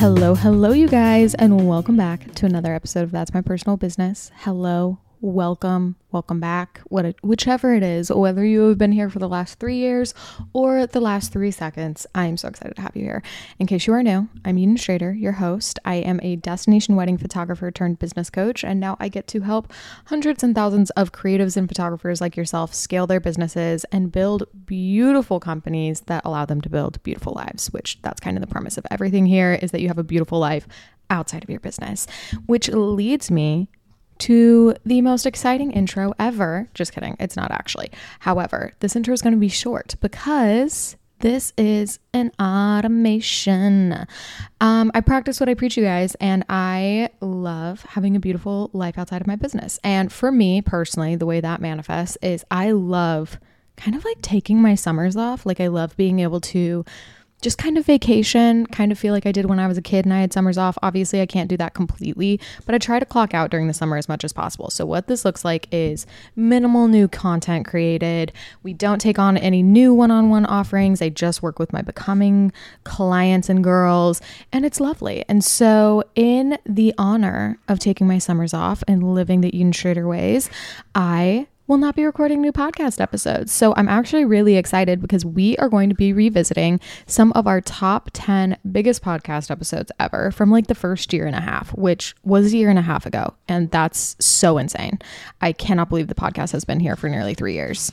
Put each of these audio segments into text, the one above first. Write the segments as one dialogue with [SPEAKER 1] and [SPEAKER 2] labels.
[SPEAKER 1] Hello, hello, you guys, and welcome back to another episode of That's My Personal Business. Hello, welcome, welcome back, what whichever it is, whether you have been here for the last three years or the last three seconds. I am so excited to have you here. In case you are new, I'm Eden Strader, your host. I am a destination wedding photographer turned business coach, and now I get to help hundreds and thousands of creatives and photographers like yourself scale their businesses and build beautiful companies that allow them to build beautiful lives. Which that's kind of the premise of everything here is that you have a beautiful life outside of your business, which leads me to the most exciting intro ever. Just kidding, it's not actually. However, this intro is going to be short because this is an automation. Um, I practice what I preach, you guys, and I love having a beautiful life outside of my business. And for me personally, the way that manifests is I love kind of like taking my summers off. Like, I love being able to just kind of vacation, kind of feel like I did when I was a kid and I had summers off. Obviously, I can't do that completely, but I try to clock out during the summer as much as possible. So, what this looks like is minimal new content created. We don't take on any new one on one offerings. I just work with my becoming clients and girls, and it's lovely. And so, in the honor of taking my summers off and living the Eden Strader ways, I will not be recording new podcast episodes. So I'm actually really excited because we are going to be revisiting some of our top 10 biggest podcast episodes ever from like the first year and a half, which was a year and a half ago. And that's so insane. I cannot believe the podcast has been here for nearly three years.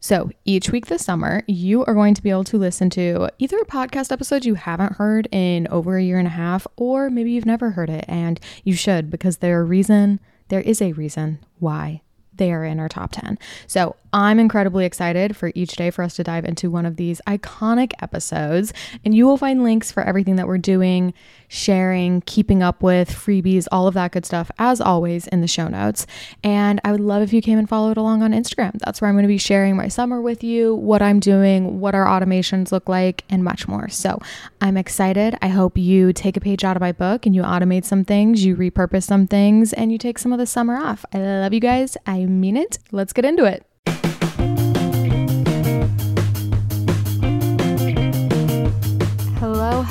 [SPEAKER 1] So each week this summer, you are going to be able to listen to either a podcast episode you haven't heard in over a year and a half, or maybe you've never heard it and you should because there a reason, there is a reason why they are in our top 10. So I'm incredibly excited for each day for us to dive into one of these iconic episodes. And you will find links for everything that we're doing, sharing, keeping up with, freebies, all of that good stuff, as always, in the show notes. And I would love if you came and followed along on Instagram. That's where I'm going to be sharing my summer with you, what I'm doing, what our automations look like, and much more. So I'm excited. I hope you take a page out of my book and you automate some things, you repurpose some things, and you take some of the summer off. I love you guys. I mean it. Let's get into it.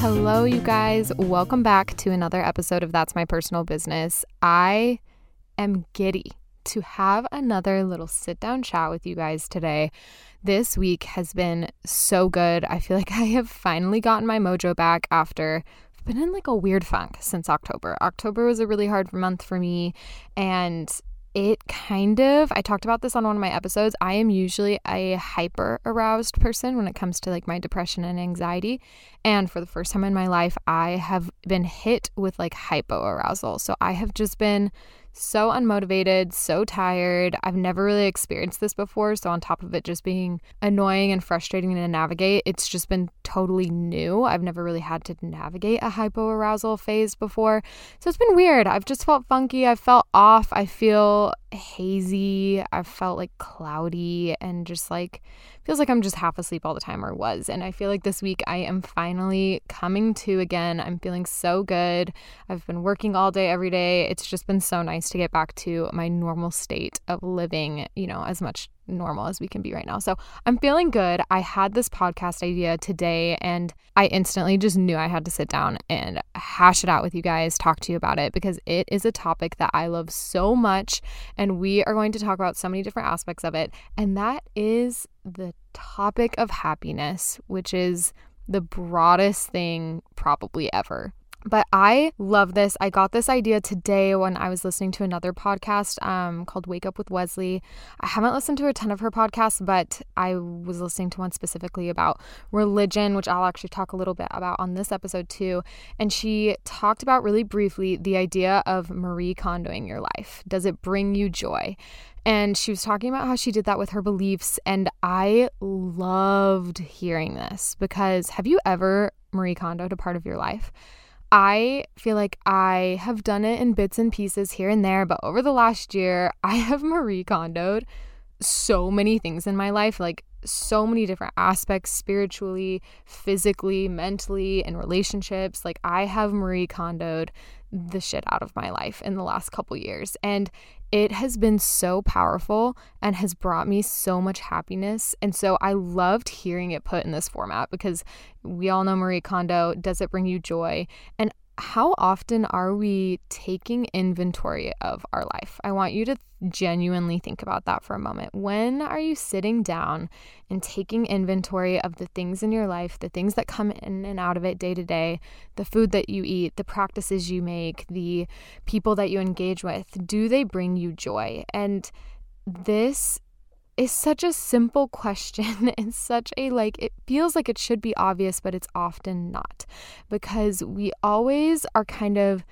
[SPEAKER 1] Hello, you guys. Welcome back to another episode of That's My Personal Business. I am giddy to have another little sit down chat with you guys today. This week has been so good. I feel like I have finally gotten my mojo back after been in like a weird funk since October. October was a really hard month for me and it kind of i talked about this on one of my episodes i am usually a hyper aroused person when it comes to like my depression and anxiety. And for the first time in my life i have been hit with like hypo arousal so i have just been so unmotivated, so tired. I've never really experienced this before. So, on top of it just being annoying and frustrating to navigate, it's just been totally new. I've never really had to navigate a hypoarousal phase before. So, it's been weird. I've just felt funky. I felt off. I feel hazy. I felt like cloudy and just like feels like I'm just half asleep all the time or was. And I feel like this week I am finally coming to again. I'm feeling so good. I've been working all day, every day. It's just been so nice to get back to my normal state of living, you know, as much normal as we can be right now. So I'm feeling good. I had this podcast idea today and I instantly just knew I had to sit down and hash it out with you guys, talk to you about it because it is a topic that I love so much. And we are going to talk about so many different aspects of it. And that is the topic of happiness, which is the broadest thing probably ever. But I love this. I got this idea today when I was listening to another podcast um, called Wake Up with Wesley. I haven't listened to a ton of her podcasts, but I was listening to one specifically about religion, which I'll actually talk a little bit about on this episode too. And she talked about really briefly the idea of Marie Kondoing your life. Does it bring you joy? And she was talking about how she did that with her beliefs. And I loved hearing this because have you ever Marie Kondoed a part of your life? I feel like I have done it in bits and pieces here and there, but over the last year, I have Marie Kondoed so many things in my life, like so many different aspects spiritually, physically, mentally, and relationships. Like I have Marie Kondoed the shit out of my life in the last couple years. And it has been so powerful and has brought me so much happiness. And so I loved hearing it put in this format because we all know Marie Kondo, does it bring you joy? And how often are we taking inventory of our life? I want you to genuinely think about that for a moment. When are you sitting down and taking inventory of the things in your life, the things that come in and out of it day to day, the food that you eat, the practices you make, the people that you engage with? Do they bring you joy? And this is such a simple question. and such a like, it feels like it should be obvious, but it's often not because we always are kind of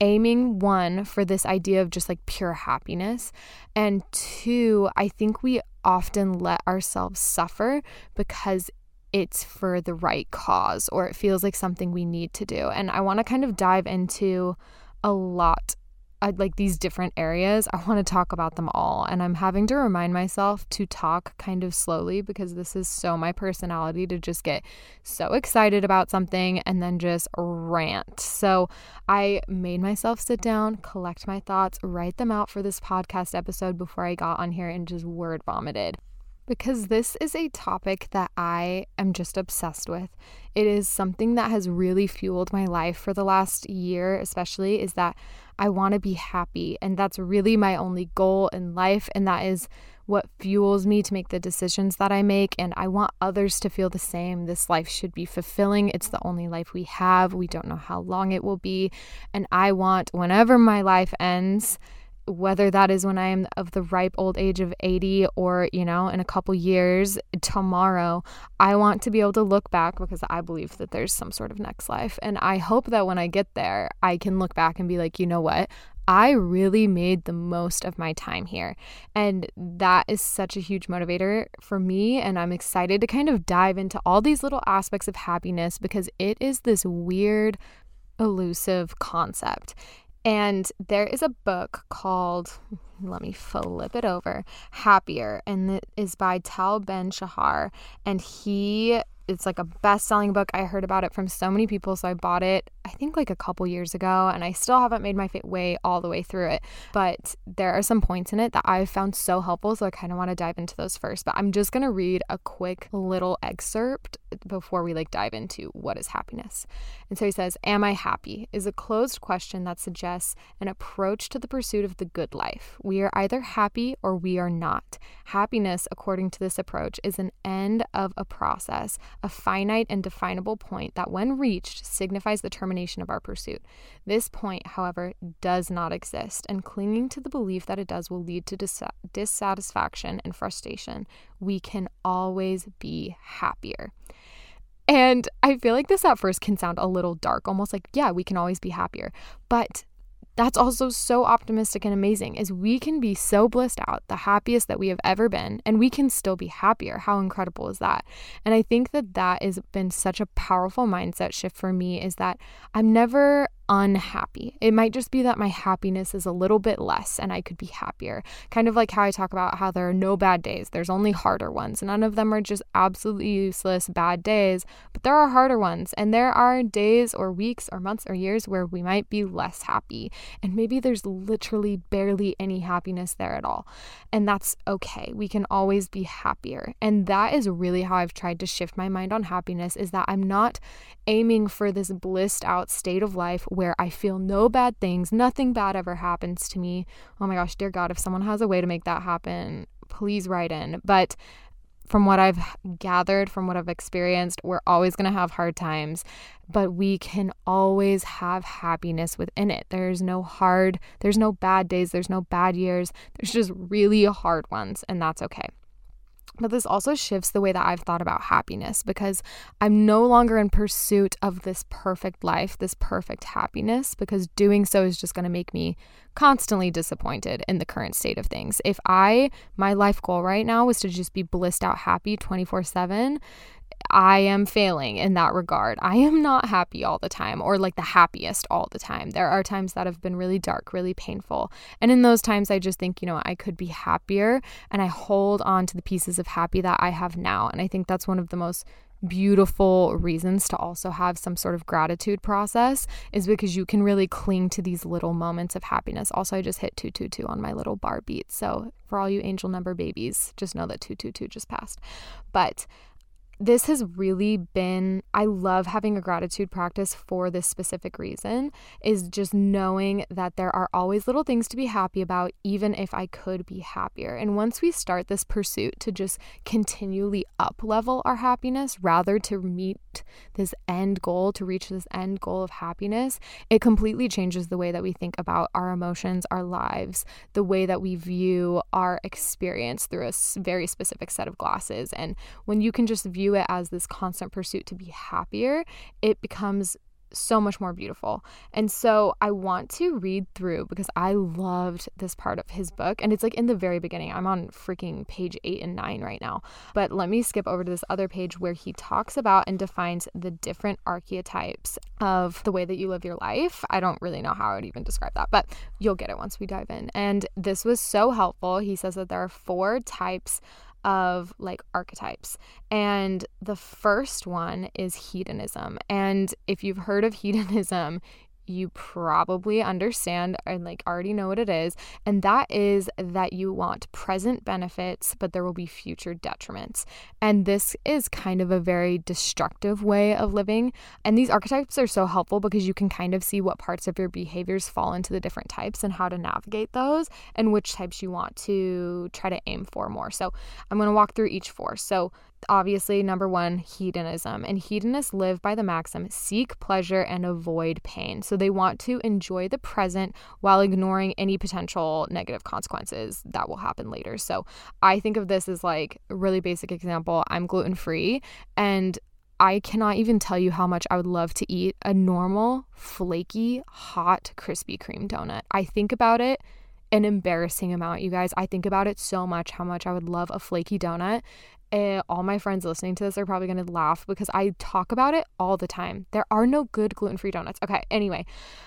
[SPEAKER 1] aiming one for this idea of just like pure happiness. And two, I think we often let ourselves suffer because it's for the right cause or it feels like something we need to do. And I want to kind of dive into a lot I, like these different areas, I want to talk about them all. And I'm having to remind myself to talk kind of slowly because this is so my personality to just get so excited about something and then just rant. So I made myself sit down, collect my thoughts, write them out for this podcast episode before I got on here and just word vomited because this is a topic that I am just obsessed with. It is something that has really fueled my life for the last year, especially, is that I want to be happy. And that's really my only goal in life. And that is what fuels me to make the decisions that I make. And I want others to feel the same. This life should be fulfilling. It's the only life we have. We don't know how long it will be. And I want, whenever my life ends, whether that is when I am of the ripe old age of 80 or, you know, in a couple years, tomorrow, I want to be able to look back because I believe that there's some sort of next life. And I hope that when I get there, I can look back and be like, you know what? I really made the most of my time here. And that is such a huge motivator for me. And I'm excited to kind of dive into all these little aspects of happiness because it is this weird, elusive concept. And there is a book called, let me flip it over, Happier, and it is by Tal Ben Shahar. And he it's like a best-selling book. I heard about it from so many people, so I bought it I think like a couple years ago and I still haven't made my way all the way through it. But there are some points in it that I've found so helpful, so I kind of want to dive into those first. But I'm just going to read a quick little excerpt before we like dive into what is happiness. And so he says, "Am I happy?" is a closed question that suggests an approach to the pursuit of the good life. We are either happy or we are not. Happiness, according to this approach, is an end of a process a finite and definable point that, when reached, signifies the termination of our pursuit. This point, however, does not exist, and clinging to the belief that it does will lead to dis- dissatisfaction and frustration. We can always be happier. And I feel like this at first can sound a little dark, almost like, yeah, we can always be happier. But that's also so optimistic and amazing is we can be so blissed out the happiest that we have ever been and we can still be happier. How incredible is that? And i think that that has been such a powerful mindset shift for me is that i'm never unhappy. It might just be that my happiness is a little bit less and I could be happier. Kind of like how I talk about how there are no bad days, there's only harder ones. None of them are just absolutely useless bad days, but there are harder ones. And there are days or weeks or months or years where we might be less happy. And maybe there's literally barely any happiness there at all. And that's okay. We can always be happier. And that is really how I've tried to shift my mind on happiness is that I'm not aiming for this blissed out state of life where I feel no bad things, nothing bad ever happens to me. Oh my gosh, dear God, if someone has a way to make that happen, please write in. But from what I've gathered, from what I've experienced, we're always going to have hard times, but we can always have happiness within it. There's no hard, there's no bad days, there's no bad years. There's just really hard ones, and that's okay. But this also shifts the way that I've thought about happiness because I'm no longer in pursuit of this perfect life, this perfect happiness, because doing so is just going to make me constantly disappointed in the current state of things. If I, my life goal right now was to just be blissed out happy 24 7, I am failing in that regard. I am not happy all the time or like the happiest all the time. There are times that have been really dark, really painful. And in those times, I just think, you know, I could be happier and I hold on to the pieces of happy that I have now. And I think that's one of the most beautiful reasons to also have some sort of gratitude process is because you can really cling to these little moments of happiness. Also, I just hit 222 on my little bar beat. So, for all you angel number babies, just know that 222 just passed. But this has really been I love having a gratitude practice for this specific reason is just knowing that there are always little things to be happy about even if I could be happier. And once we start this pursuit to just continually up level our happiness rather to meet this end goal to reach this end goal of happiness, it completely changes the way that we think about our emotions, our lives, the way that we view our experience through a very specific set of glasses. And when you can just view it as this constant pursuit to be happier, it becomes so much more beautiful. And so I want to read through because I loved this part of his book. And it's like in the very beginning. I'm on freaking page eight and nine right now. But let me skip over to this other page where he talks about and defines the different archetypes of the way that you live your life. I don't really know how I would even describe that, but you'll get it once we dive in. And this was so helpful. He says that there are four types of like archetypes. And the first one is hedonism. And if you've heard of hedonism, you probably understand and like already know what it is. And that is that you want present benefits, but there will be future detriments. And this is kind of a very destructive way of living. And these archetypes are so helpful because you can kind of see what parts of your behaviors fall into the different types and how to navigate those and which types you want to try to aim for more. So I'm going to walk through each four. So obviously, number one, hedonism. And hedonists live by the maxim seek pleasure and avoid pain. So they want to enjoy the present while ignoring any potential negative consequences that will happen later. So I think of this as like a really basic example. I'm gluten free and I cannot even tell you how much I would love to eat a normal, flaky, hot Krispy Kreme donut. I think about it an embarrassing amount, you guys. I think about it so much how much I would love a flaky donut. And all my friends listening to this are probably going to laugh because I talk about it all the time. There are no good gluten free donuts. Okay, anyway,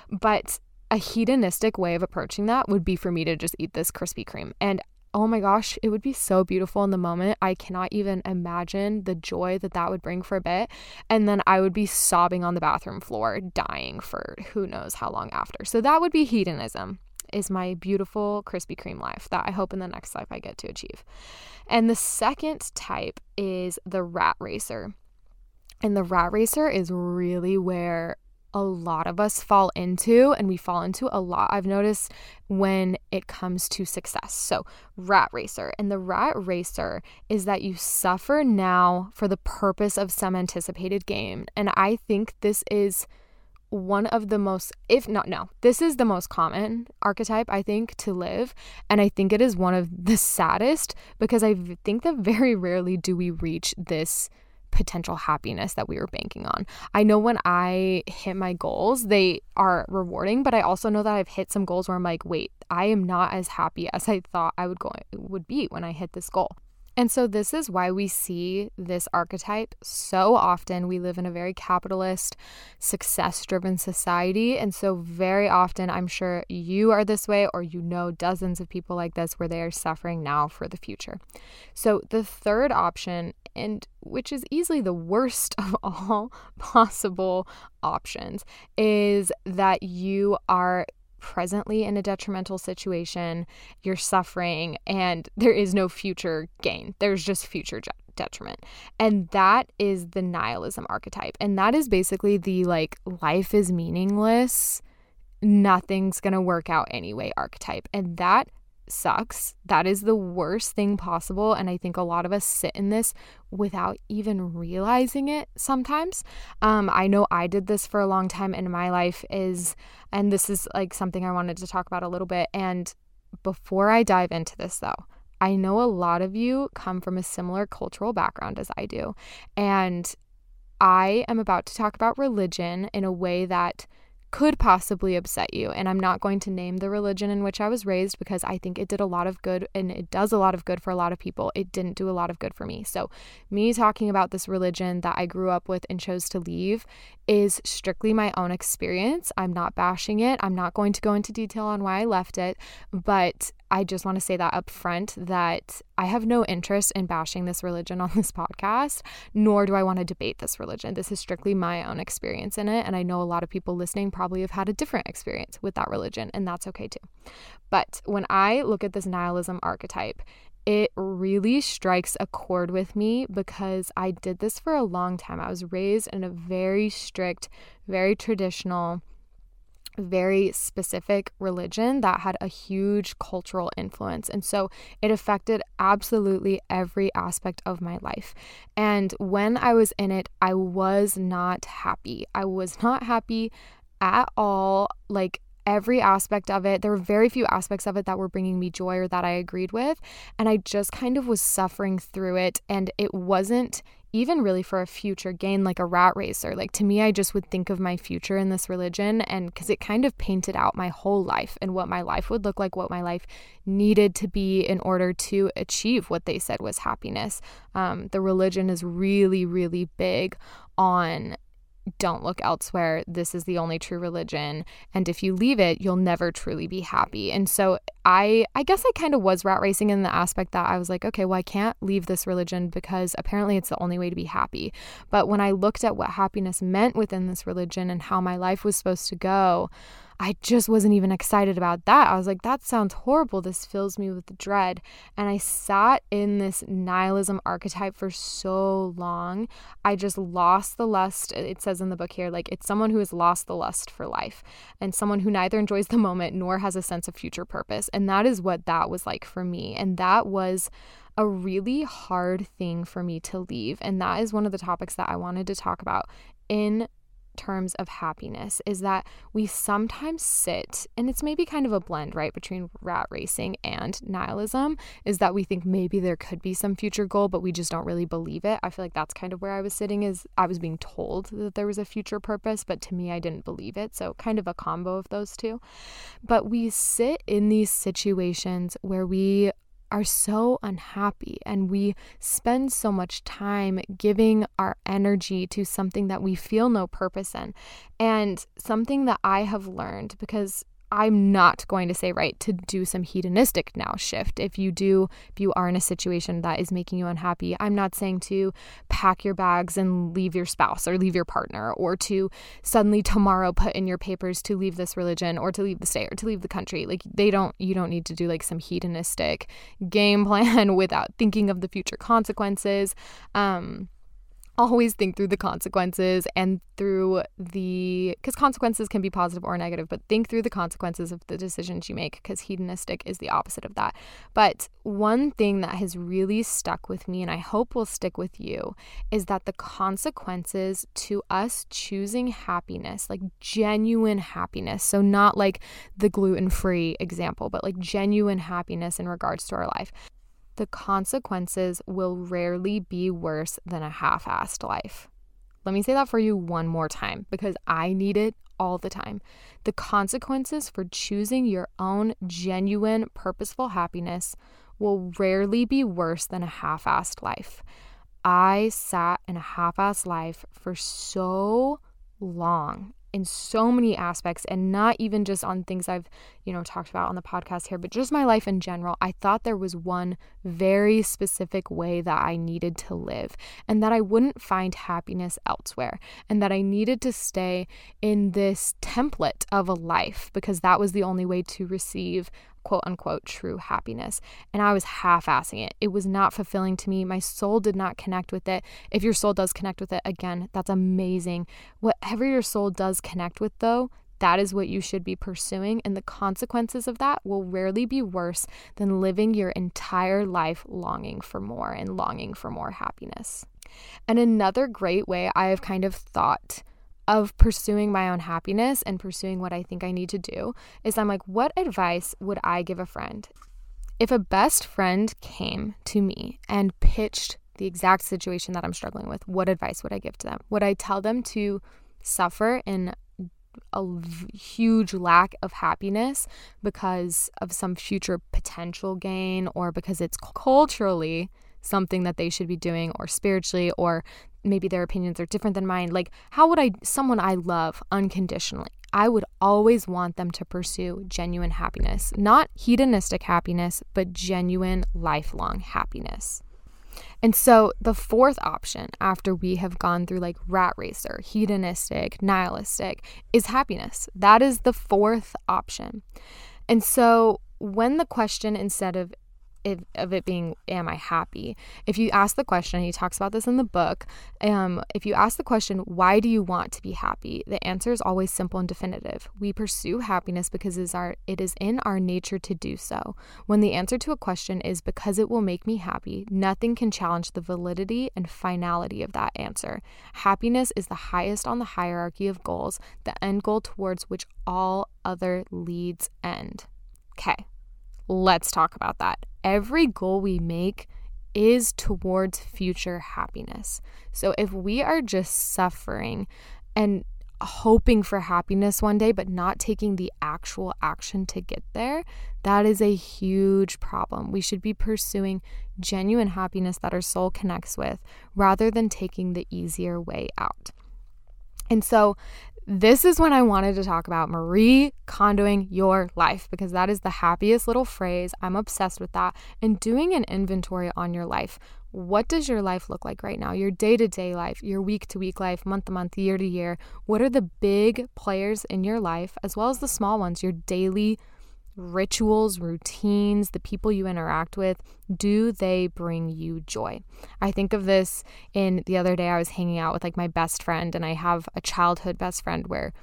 [SPEAKER 1] but a hedonistic way of approaching that would be for me to just eat this Krispy Kreme. And oh my gosh, it would be so beautiful in the moment. I cannot even imagine the joy that that would bring for a bit. And then I would be sobbing on the bathroom floor, dying for who knows how long after. So that would be hedonism is my beautiful Krispy Kreme life that I hope in the next life I get to achieve. And the second type is the rat racer. And the rat racer is really where a lot of us fall into, and we fall into a lot. I've noticed when it comes to success. So, rat racer. And the rat racer is that you suffer now for the purpose of some anticipated gain. And I think this is one of the most, if not, no, this is the most common archetype, I think, to live. And I think it is one of the saddest because I think that very rarely do we reach this potential happiness that we were banking on. I know when I hit my goals, they are rewarding, but I also know that I've hit some goals where I'm like, wait, I am not as happy as I thought I would go would be when I hit this goal. And so, this is why we see this archetype so often. We live in a very capitalist, success driven society. And so, very often, I'm sure you are this way, or you know dozens of people like this where they are suffering now for the future. So, the third option, and which is easily the worst of all possible options, is that you are presently in a detrimental situation, you're suffering, and there is no future gain. There's just future detriment. And that is the nihilism archetype. And that is basically the like, life is meaningless, nothing's gonna work out anyway archetype. And that sucks. That is the worst thing possible. And I think a lot of us sit in this without even realizing it sometimes. Um, I know I did this for a long time in my life, is, and this is like something I wanted to talk about a little bit. And before I dive into this, though, I know a lot of you come from a similar cultural background as I do. And I am about to talk about religion in a way that could possibly upset you. And I'm not going to name the religion in which I was raised because I think it did a lot of good and it does a lot of good for a lot of people. It didn't do a lot of good for me. So, me talking about this religion that I grew up with and chose to leave is strictly my own experience. I'm not bashing it. I'm not going to go into detail on why I left it, but I just want to say that up front that I have no interest in bashing this religion on this podcast, nor do I want to debate this religion. This is strictly my own experience in it. And I know a lot of people listening probably have had a different experience with that religion, and that's okay too. But when I look at this nihilism archetype, it really strikes a chord with me because I did this for a long time. I was raised in a very strict, very traditional, very specific religion that had a huge cultural influence. And so it affected absolutely every aspect of my life. And when I was in it, I was not happy. I was not happy at all. Like, every aspect of it. There were very few aspects of it that were bringing me joy or that I agreed with. And I just kind of was suffering through it. And it wasn't even really for a future gain, like a rat racer. Like to me, I just would think of my future in this religion, and because it kind of painted out my whole life and what my life would look like, what my life needed to be in order to achieve what they said was happiness. Um, the religion is really, really big on don't look elsewhere. This is the only true religion. And if you leave it, you'll never truly be happy. And so I I guess I kind of was rat racing in the aspect that I was like, okay, well I can't leave this religion because apparently it's the only way to be happy. But when I looked at what happiness meant within this religion and how my life was supposed to go, I just wasn't even excited about that. I was like, that sounds horrible. This fills me with dread. And I sat in this nihilism archetype for so long. I just lost the lust. It says in the book here, like, it's someone who has lost the lust for life and someone who neither enjoys the moment nor has a sense of future purpose. And that is what that was like for me. And that was a really hard thing for me to leave. And that is one of the topics that I wanted to talk about in terms of happiness is that we sometimes sit, and it's maybe kind of a blend, right, between rat racing and nihilism, is that we think maybe there could be some future goal, but we just don't really believe it. I feel like that's kind of where I was sitting, is I was being told that there was a future purpose, but to me, I didn't believe it. So, kind of a combo of those two. But we sit in these situations where we are so unhappy and we spend so much time giving our energy to something that we feel no purpose in. And something that I have learned because I'm not going to say right to do some hedonistic now shift. If you do, if you are in a situation that is making you unhappy, I'm not saying to pack your bags and leave your spouse or leave your partner or to suddenly tomorrow put in your papers to leave this religion or to leave the state or to leave the country. Like they don't, you don't need to do like some hedonistic game plan without thinking of the future consequences. Um, always think through the consequences and through the because consequences can be positive or negative but think through the consequences of the decisions you make because hedonistic is the opposite of that. But one thing that has really stuck with me and i hope will stick with you is that the consequences to us choosing happiness like genuine happiness so not like the gluten-free example but like genuine happiness in regards to our life the consequences will rarely be worse than a half assed life. Let me say that for you one more time because I need it all the time. The consequences for choosing your own genuine, purposeful happiness will rarely be worse than a half assed life. I sat in a half assed life for so long in so many aspects and not even just on things I've, you know, talked about on the podcast here, but just my life in general. I thought there was one very specific way that I needed to live and that I wouldn't find happiness elsewhere and that I needed to stay in this template of a life because that was the only way to receive quote unquote true happiness. And I was half assing it. It was not fulfilling to me. My soul did not connect with it. If your soul does connect with it, again, that's amazing. Whatever your soul does connect with, though, that is what you should be pursuing, and the consequences of that will rarely be worse than living your entire life longing for more and longing for more happiness. And another great way I have kind of thought of pursuing my own happiness and pursuing what I think I need to do is I'm like, what advice would I give a friend? If a best friend came to me and pitched the exact situation that I'm struggling with, what advice would I give to them? Would I tell them to suffer in a huge lack of happiness because of some future potential gain or because it's culturally something that they should be doing or spiritually or maybe their opinions are different than mine like how would i someone i love unconditionally I would always want them to pursue genuine happiness, not hedonistic happiness, but genuine lifelong happiness. And so the fourth option after we have gone through like rat racer, hedonistic, nihilistic is happiness. That is the fourth option. And so when the question instead of of it being, Am I happy? If you ask the question, he talks about this in the book. Um, if you ask the question, Why do you want to be happy? The answer is always simple and definitive. We pursue happiness because it is, our, it is in our nature to do so. When the answer to a question is because it will make me happy, nothing can challenge the validity and finality of that answer. Happiness is the highest on the hierarchy of goals, the end goal towards which all other leads end. Okay, let's talk about that every goal we make is towards future happiness. So if we are just suffering and hoping for happiness one day, but not taking the actual action to get there, that is a huge problem. We should be pursuing genuine happiness that our soul connects with rather than taking the easier way out. And so this is when I wanted to talk about Marie Kondoing your life because that is the happiest little phrase. I'm obsessed with that. And doing an inventory on your life. What does your life look like right now? Your day to day life, your week to week life, month to month, year to year. What are the big players in your life, as well as the small ones, your daily rituals, routines, the people you interact with, do they bring you joy? I think of this in the other day I was hanging out with like my best friend and I have a childhood best friend where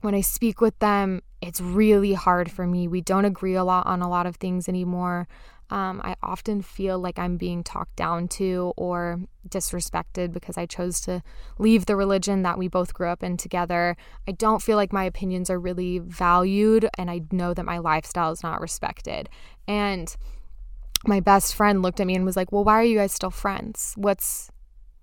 [SPEAKER 1] when I speak with them, it's really hard for me. We don't agree a lot on a lot of things anymore. Um, I often feel like I'm being talked down to or disrespected because I chose to leave the religion that we both grew up in together. I don't feel like my opinions are really valued, and I know that my lifestyle is not respected. And my best friend looked at me and was like, "Well, why are you guys still friends? What's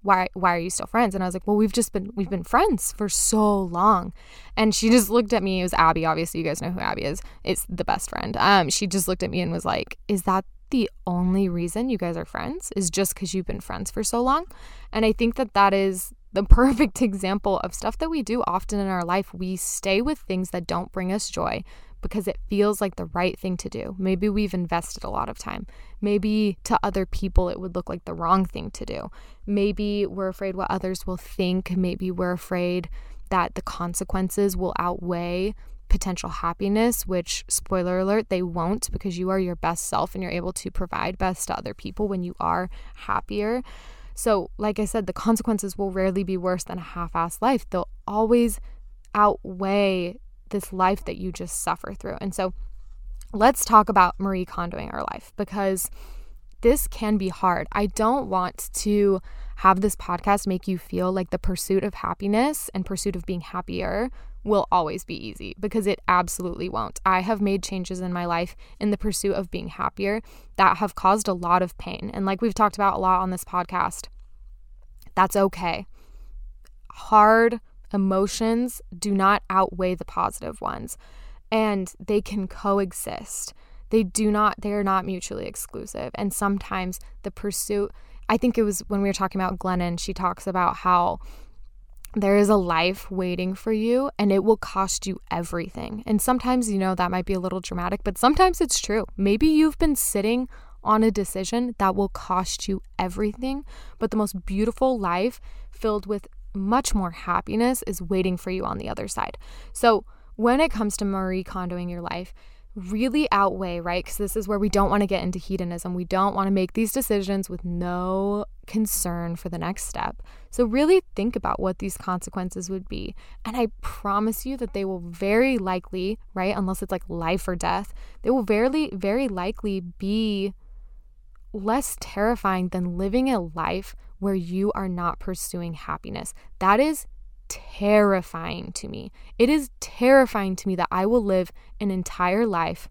[SPEAKER 1] why why are you still friends and i was like well we've just been we've been friends for so long and she just looked at me it was abby obviously you guys know who abby is it's the best friend um she just looked at me and was like is that the only reason you guys are friends is just because you've been friends for so long and i think that that is the perfect example of stuff that we do often in our life we stay with things that don't bring us joy because it feels like the right thing to do. Maybe we've invested a lot of time. Maybe to other people it would look like the wrong thing to do. Maybe we're afraid what others will think. Maybe we're afraid that the consequences will outweigh potential happiness, which, spoiler alert, they won't because you are your best self and you're able to provide best to other people when you are happier. So, like I said, the consequences will rarely be worse than a half assed life. They'll always outweigh this life that you just suffer through. And so let's talk about Marie Kondoing our life because this can be hard. I don't want to have this podcast make you feel like the pursuit of happiness and pursuit of being happier will always be easy because it absolutely won't. I have made changes in my life in the pursuit of being happier that have caused a lot of pain. And like we've talked about a lot on this podcast, that's okay. Hard, emotions do not outweigh the positive ones and they can coexist. They do not, they are not mutually exclusive. And sometimes the pursuit, I think it was when we were talking about Glennon, she talks about how there is a life waiting for you and it will cost you everything. And sometimes, you know, that might be a little dramatic, but sometimes it's true. Maybe you've been sitting on a decision that will cost you everything, but the most beautiful life filled with much more happiness is waiting for you on the other side. So, when it comes to Marie Kondoing your life, really outweigh, right? Because this is where we don't want to get into hedonism. We don't want to make these decisions with no concern for the next step. So, really think about what these consequences would be. And I promise you that they will very likely, right? Unless it's like life or death, they will very, very likely be less terrifying than living a life where you are not pursuing happiness. That is terrifying to me. It is terrifying to me that I will live an entire life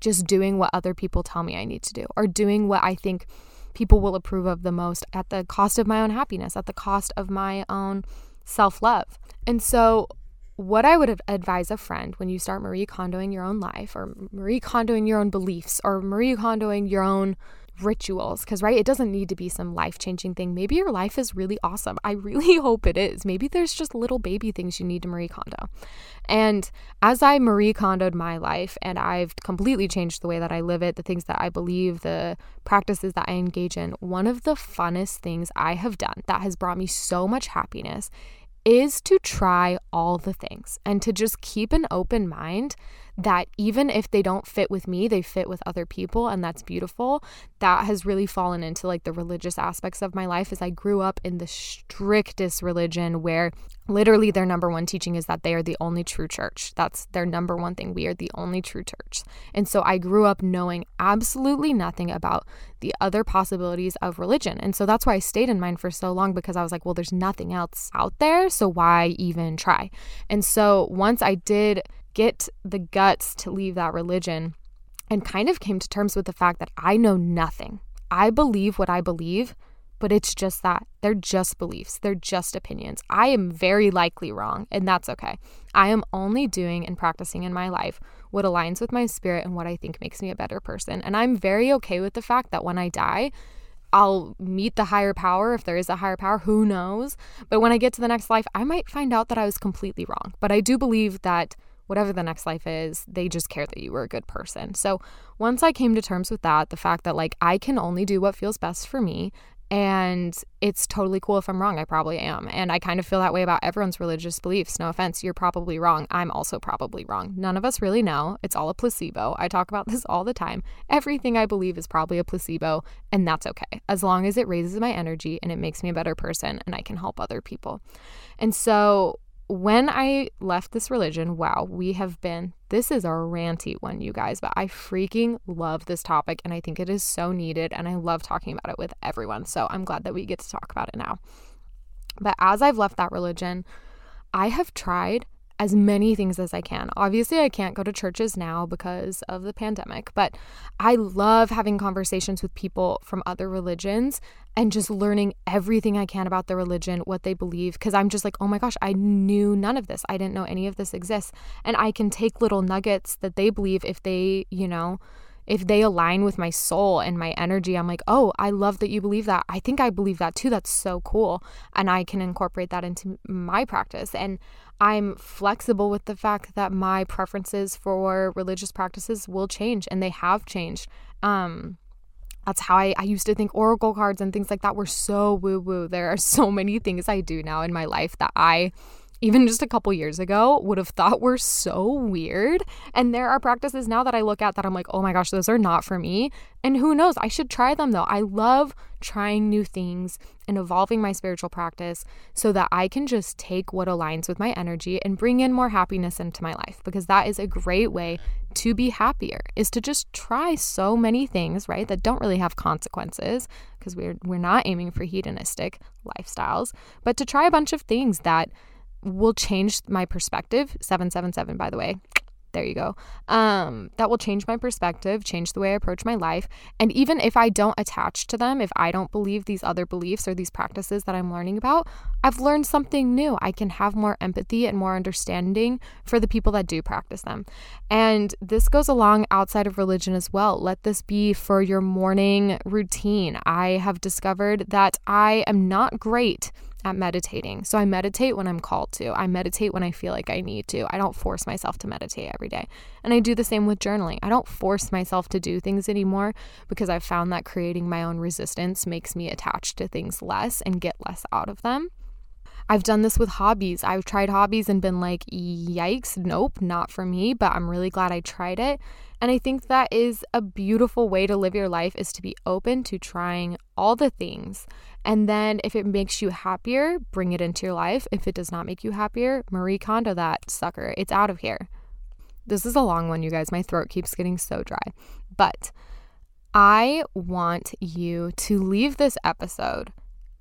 [SPEAKER 1] just doing what other people tell me I need to do or doing what I think people will approve of the most at the cost of my own happiness, at the cost of my own self love. And so, what I would advise a friend when you start Marie Kondoing your own life or Marie Kondoing your own beliefs or Marie Kondoing your own rituals because right it doesn't need to be some life-changing thing. Maybe your life is really awesome. I really hope it is. Maybe there's just little baby things you need to marie kondo. And as i marie kondoed my life and i've completely changed the way that i live it the things that i believe the practices that i engage in one of the funnest things i have done that has brought me so much happiness is to try all the things and to just keep an open mind that even if they don't fit with me, they fit with other people and that's beautiful. That has really fallen into like the religious aspects of my life as I grew up in the strictest religion where literally their number one teaching is that they are the only true church. That's their number one thing. We are the only true church. And so I grew up knowing absolutely nothing about the other possibilities of religion. And so that's why I stayed in mine for so long because I was like, well, there's nothing else out there. So why even try? And so once I did get the guts to leave that religion and kind of came to terms with the fact that I know nothing. I believe what I believe but it's just that. They're just beliefs, they're just opinions. I am very likely wrong, and that's okay. I am only doing and practicing in my life what aligns with my spirit and what I think makes me a better person. And I'm very okay with the fact that when I die, I'll meet the higher power if there is a higher power, who knows? But when I get to the next life, I might find out that I was completely wrong. But I do believe that whatever the next life is, they just care that you were a good person. So once I came to terms with that, the fact that like I can only do what feels best for me and it's totally cool if I'm wrong. I probably am. And I kind of feel that way about everyone's religious beliefs. No offense, you're probably wrong. I'm also probably wrong. None of us really know. It's all a placebo. I talk about this all the time. Everything I believe is probably a placebo, and that's okay, as long as it raises my energy and it makes me a better person and I can help other people. And so when I left this religion, wow, we have been, this is a ranty one, you guys, but I freaking love this topic and I think it is so needed and I love talking about it with everyone. So I'm glad that we get to talk about it now. But as I've left that religion, I have tried as many things as I can. Obviously, I can't go to churches now because of the pandemic, but I love having conversations with people from other religions and just learning everything I can about their religion, what they believe, because I'm just like, oh my gosh, I knew none of this. I didn't know any of this exists. And I can take little nuggets that they believe if they, you know, if they align with my soul and my energy, I'm like, oh, I love that you believe that. I think I believe that too. That's so cool. And I can incorporate that into my practice. And I'm flexible with the fact that my preferences for religious practices will change and they have changed. Um, that's how I, I used to think oracle cards and things like that were so woo woo. There are so many things I do now in my life that I even just a couple years ago would have thought were so weird. And there are practices now that I look at that I'm like, oh my gosh, those are not for me. And who knows? I should try them though. I love trying new things and evolving my spiritual practice so that I can just take what aligns with my energy and bring in more happiness into my life because that is a great way to be happier is to just try so many things, right? That don't really have consequences because we're we're not aiming for hedonistic lifestyles, but to try a bunch of things that will change my perspective. 777, by the way. There you go. Um, that will change my perspective, change the way I approach my life. And even if I don't attach to them, if I don't believe these other beliefs or these practices that I'm learning about, I've learned something new. I can have more empathy and more understanding for the people that do practice them. And this goes along outside of religion as well. Let this be for your morning routine. I have discovered that I am not great at meditating. So I meditate when I'm called to. I meditate when I feel like I need to. I don't force myself to meditate every day. And I do the same with journaling. I don't force myself to do things anymore because I've found that creating my own resistance makes me attached to things less and get less out of them. I've done this with hobbies. I've tried hobbies and been like, yikes, nope, not for me, but I'm really glad I tried it. And I think that is a beautiful way to live your life is to be open to trying all the things and then if it makes you happier, bring it into your life. If it does not make you happier, Marie Kondo that sucker. It's out of here. This is a long one, you guys. My throat keeps getting so dry. But I want you to leave this episode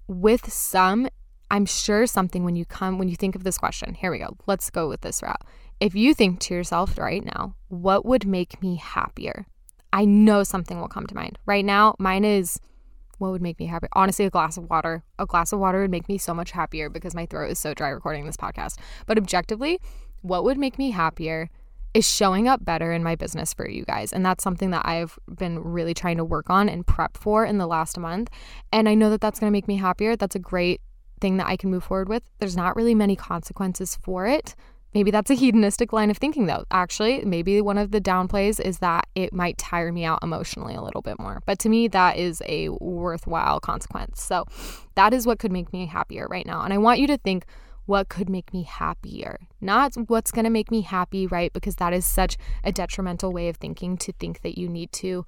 [SPEAKER 1] with some, I'm sure something when you come, when you think of this question. Here we go. Let's go with this route. If you think to yourself right now, what would make me happier? I know something will come to mind. Right now, mine is what would make me happy? Honestly, a glass of water. A glass of water would make me so much happier because my throat is so dry recording this podcast. But objectively, what would make me happier is showing up better in my business for you guys. And that's something that I've been really trying to work on and prep for in the last month. And I know that that's going to make me happier. That's a great thing that I can move forward with. There's not really many consequences for it. Maybe that's a hedonistic line of thinking, though. Actually, maybe one of the downplays is that it might tire me out emotionally a little bit more. But to me, that is a worthwhile consequence. So that is what could make me happier right now. And I want you to think what could make me happier, not what's going to make me happy, right? Because that is such a detrimental way of thinking to think that you need to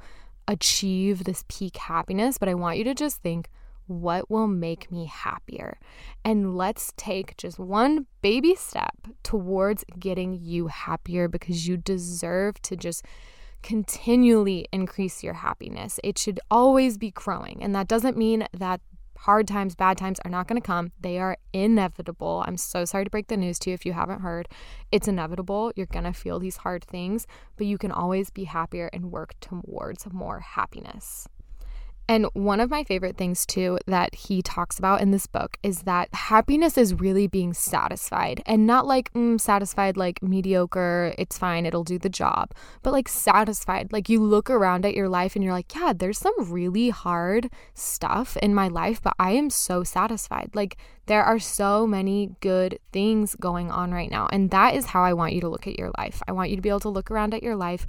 [SPEAKER 1] achieve this peak happiness. But I want you to just think, what will make me happier? And let's take just one baby step towards getting you happier because you deserve to just continually increase your happiness. It should always be growing. And that doesn't mean that hard times, bad times are not going to come. They are inevitable. I'm so sorry to break the news to you if you haven't heard. It's inevitable. You're going to feel these hard things, but you can always be happier and work towards more happiness. And one of my favorite things, too, that he talks about in this book is that happiness is really being satisfied and not like mm, satisfied, like mediocre, it's fine, it'll do the job, but like satisfied. Like you look around at your life and you're like, yeah, there's some really hard stuff in my life, but I am so satisfied. Like there are so many good things going on right now. And that is how I want you to look at your life. I want you to be able to look around at your life.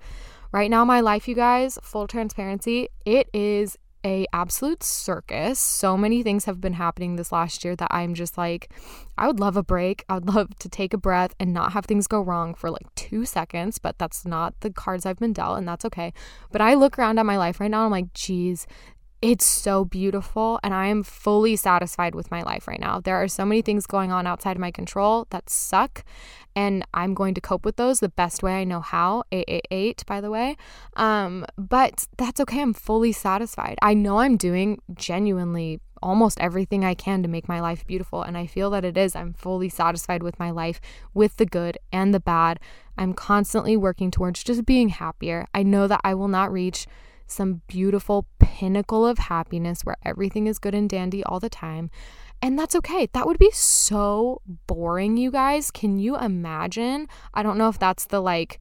[SPEAKER 1] Right now, my life, you guys, full transparency, it is a absolute circus. So many things have been happening this last year that I'm just like I would love a break. I would love to take a breath and not have things go wrong for like 2 seconds, but that's not the cards I've been dealt and that's okay. But I look around at my life right now I'm like, "Geez, it's so beautiful and I am fully satisfied with my life right now. There are so many things going on outside of my control that suck and I'm going to cope with those the best way I know how. 888 by the way. Um but that's okay. I'm fully satisfied. I know I'm doing genuinely almost everything I can to make my life beautiful and I feel that it is. I'm fully satisfied with my life with the good and the bad. I'm constantly working towards just being happier. I know that I will not reach some beautiful pinnacle of happiness where everything is good and dandy all the time. And that's okay. That would be so boring, you guys. Can you imagine? I don't know if that's the like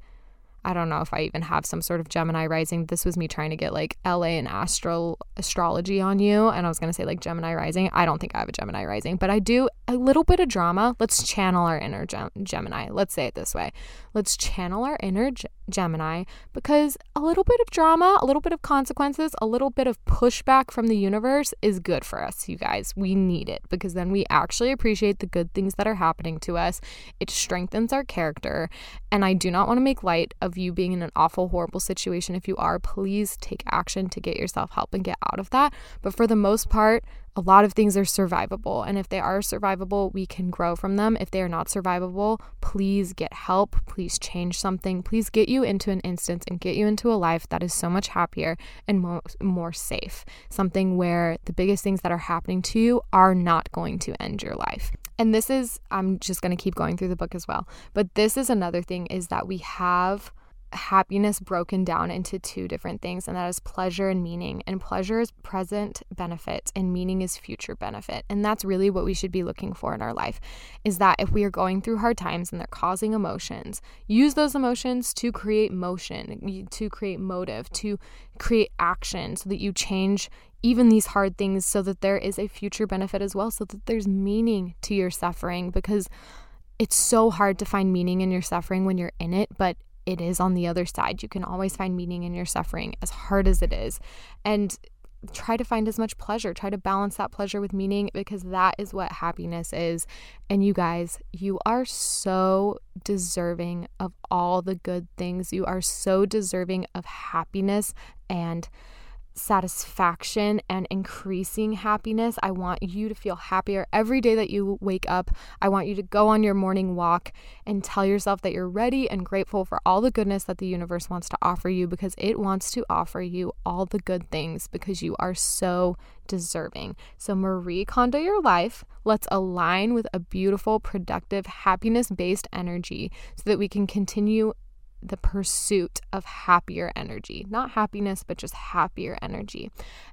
[SPEAKER 1] I don't know if I even have some sort of Gemini rising. This was me trying to get like LA and astral astrology on you. And I was going to say like Gemini rising. I don't think I have a Gemini rising, but I do a little bit of drama. Let's channel our inner Gem- Gemini. Let's say it this way. Let's channel our inner Gemini because a little bit of drama, a little bit of consequences, a little bit of pushback from the universe is good for us, you guys. We need it because then we actually appreciate the good things that are happening to us. It strengthens our character. And I do not want to make light of you being in an awful, horrible situation. If you are, please take action to get yourself help and get out of that. But for the most part, a lot of things are survivable. And if they are survivable, we can grow from them. If they are not survivable, please get help. Please change something. Please get you into an instance and get you into a life that is so much happier and more, more safe. Something where the biggest things that are happening to you are not going to end your life. And this is, I'm just going to keep going through the book as well. But this is another thing is that we have happiness broken down into two different things, and that is pleasure and meaning. And pleasure is present benefit, and meaning is future benefit. And that's really what we should be looking for in our life is that if we are going through hard times and they're causing emotions, use those emotions to create motion, to create motive, to create action so that you change even these hard things so that there is a future benefit as well, so that there's meaning to your suffering because it's so hard to find meaning in your suffering when you're in it, but it is on the other side. You can always find meaning in your suffering, as hard as it is. And try to find as much pleasure. Try to balance that pleasure with meaning because that is what happiness is. And you guys, you are so deserving of all the good things. You are so deserving of happiness and satisfaction and increasing happiness. I want you to feel happier every day that you wake up. I want you to go on your morning walk and tell yourself that you're ready and grateful for all the goodness that the universe wants to offer you because it wants to offer you all the good things because you are so deserving. So, Marie Kondo your life. Let's align with a beautiful, productive, happiness based energy so that we can continue the pursuit of happier energy. Not happiness, but just happier energy.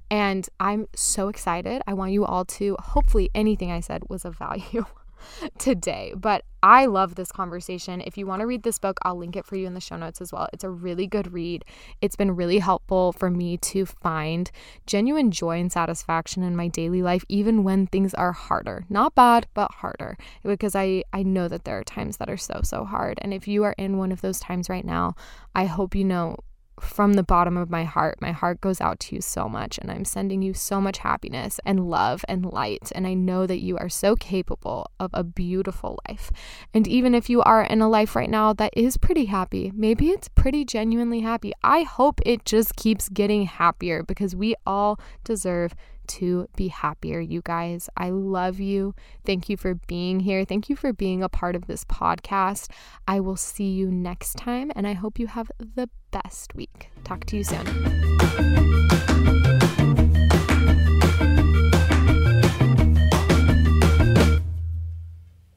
[SPEAKER 1] And I'm so excited. I want you all to, hopefully, anything I said was of value. today. But I love this conversation. If you want to read this book, I'll link it for you in the show notes as well. It's a really good read. It's been really helpful for me to find genuine joy and satisfaction in my daily life, even when things are harder. Not bad, but harder. Because I, I know that there are times that are so, so hard. And if you are in one of those times right now, I hope you know from the bottom of my heart, my heart goes out to you so much, and I'm sending you so much happiness and love and light. And I know that you are so capable of a beautiful life. And even if you are in a life right now that is pretty happy, maybe it's pretty genuinely happy, I hope it just keeps getting happier because we all deserve to be happier, you guys. I love you. Thank you for being here. Thank you for being a part of this podcast. I will see you next time, and I hope you have the best week. Talk to you soon.